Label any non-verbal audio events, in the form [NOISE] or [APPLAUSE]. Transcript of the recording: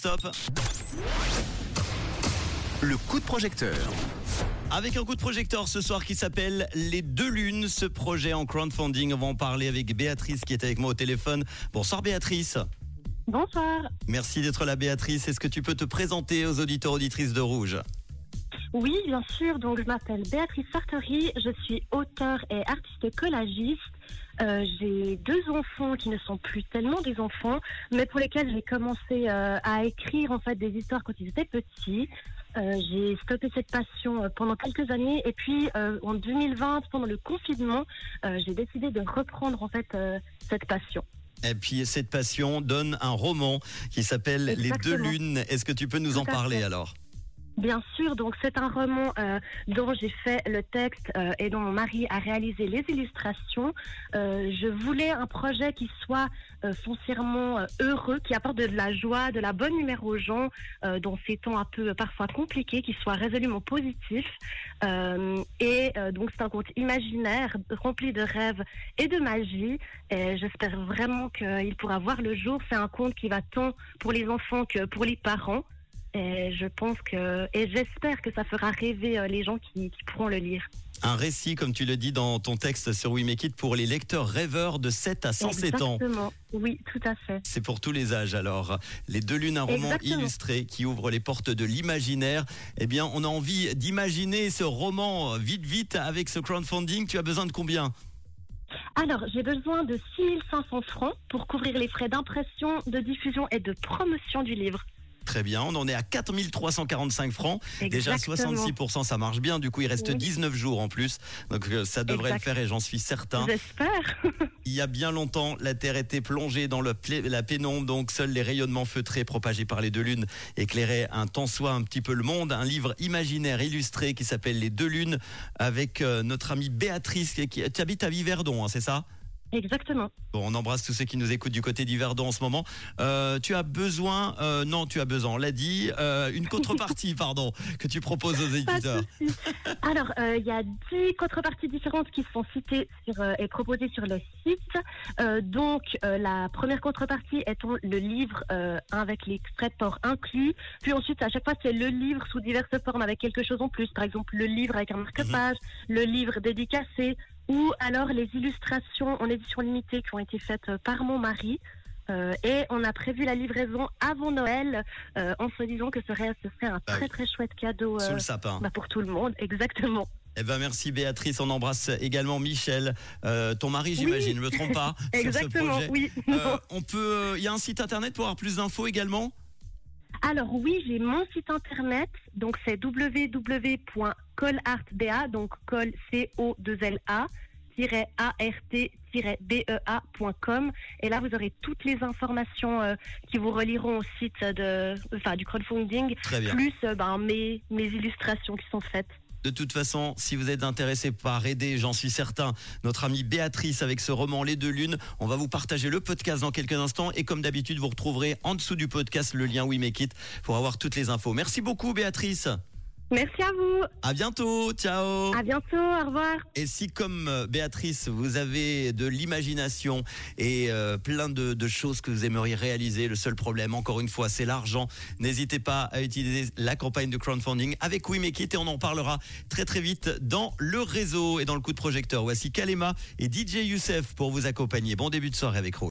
Stop. Le coup de projecteur. Avec un coup de projecteur ce soir qui s'appelle Les Deux Lunes, ce projet en crowdfunding. On va en parler avec Béatrice qui est avec moi au téléphone. Bonsoir Béatrice. Bonsoir. Merci d'être là Béatrice. Est-ce que tu peux te présenter aux auditeurs auditrices de Rouge? Oui, bien sûr. Donc, je m'appelle Béatrice Sartori. Je suis auteure et artiste collagiste. Euh, j'ai deux enfants qui ne sont plus tellement des enfants, mais pour lesquels j'ai commencé euh, à écrire en fait des histoires quand ils étaient petits. Euh, j'ai stoppé cette passion pendant quelques années et puis en 2020, pendant le confinement, j'ai décidé de reprendre en fait cette passion. Et puis cette passion donne un roman qui s'appelle Les Deux. Lunes. Est-ce que tu peux nous en Tout parler fait. alors? Bien sûr, donc c'est un roman euh, dont j'ai fait le texte euh, et dont mon mari a réalisé les illustrations. Euh, je voulais un projet qui soit foncièrement heureux, qui apporte de la joie, de la bonne humeur aux gens dans ces temps un peu parfois compliqués, qui soit résolument positif. Et donc c'est un conte imaginaire rempli de rêves et de magie. Et j'espère vraiment qu'il pourra voir le jour. C'est un conte qui va tant pour les enfants que pour les parents. Et je pense que, et j'espère que ça fera rêver euh, les gens qui, qui pourront le lire. Un récit, comme tu le dis dans ton texte sur We Make It, pour les lecteurs rêveurs de 7 à 107 ans. Exactement. Oui, tout à fait. C'est pour tous les âges alors. Les deux lunes, un roman Exactement. illustré qui ouvre les portes de l'imaginaire. Eh bien, on a envie d'imaginer ce roman vite, vite avec ce crowdfunding. Tu as besoin de combien? Alors, j'ai besoin de 6500 francs pour couvrir les frais d'impression, de diffusion et de promotion du livre. Très bien, on en est à 4345 francs. Déjà Exactement. 66%, ça marche bien. Du coup, il reste Oui. 19 jours en plus. Donc euh, ça devrait Exact. le faire et j'en suis certain. J'espère. [LAUGHS] Il y a bien longtemps, la Terre était plongée dans le la pénombre, donc seuls les rayonnements feutrés propagés par les deux lunes éclairaient un tant soit un petit peu le monde. Un livre imaginaire illustré qui s'appelle Les deux lunes avec euh, notre amie Béatrice qui, habites à Yverdon, hein, c'est ça? Exactement. Bon, on embrasse tous ceux qui nous écoutent du côté d'Yverdon en ce moment. Euh, tu as besoin, euh, non, tu as besoin, on l'a dit, euh, une contrepartie, [LAUGHS] pardon, que tu proposes aux éditeurs. Alors, il y a 10 contreparties différentes qui sont citées sur, et proposées sur le site. Donc, la première contrepartie étant le livre avec l'extrait de port inclus. Puis ensuite, à chaque fois, c'est le livre sous diverses formes avec quelque chose en plus. Par exemple, le livre avec un marque-page, le livre dédicacé, ou alors les illustrations en édition limitée qui ont été faites euh, par mon mari. Euh, et on a prévu la livraison avant Noël euh, en se disant que ce serait, ce serait un Ah très oui. très chouette cadeau Sous le sapin. bah, pour tout le monde, [LAUGHS] exactement. Eh ben merci Béatrice, on embrasse également Michel, euh, ton mari j'imagine, je me trompe pas [LAUGHS] sur ce Exactement, projet. oui. Euh, on peut, il y a un site internet pour avoir plus d'infos également? Alors oui, j'ai mon site internet, donc c'est www.colartba, donc col c o 2 l a art-bea.com et là vous aurez toutes les informations euh, qui vous relieront au site de enfin du crowdfunding Très bien. plus euh, ben, mes mes illustrations qui sont faites. De toute façon, si vous êtes intéressé par aider, j'en suis certain, notre amie Béatrice avec ce roman Les Deux Lunes, on va vous partager le podcast dans quelques instants et comme d'habitude, vous retrouverez en dessous du podcast le lien We Make It pour avoir toutes les infos. Merci beaucoup Béatrice. Merci à vous. À bientôt. Ciao. À bientôt. Au revoir. Et si, comme euh, Béatrice, vous avez de l'imagination et euh, plein de, de choses que vous aimeriez réaliser, le seul problème, encore une fois, c'est l'argent, n'hésitez pas à utiliser la campagne de crowdfunding avec We Make It et on en parlera très très vite dans le réseau et dans le coup de projecteur. Voici Kalema et DJ Youssef pour vous accompagner. Bon début de soirée avec Rouge.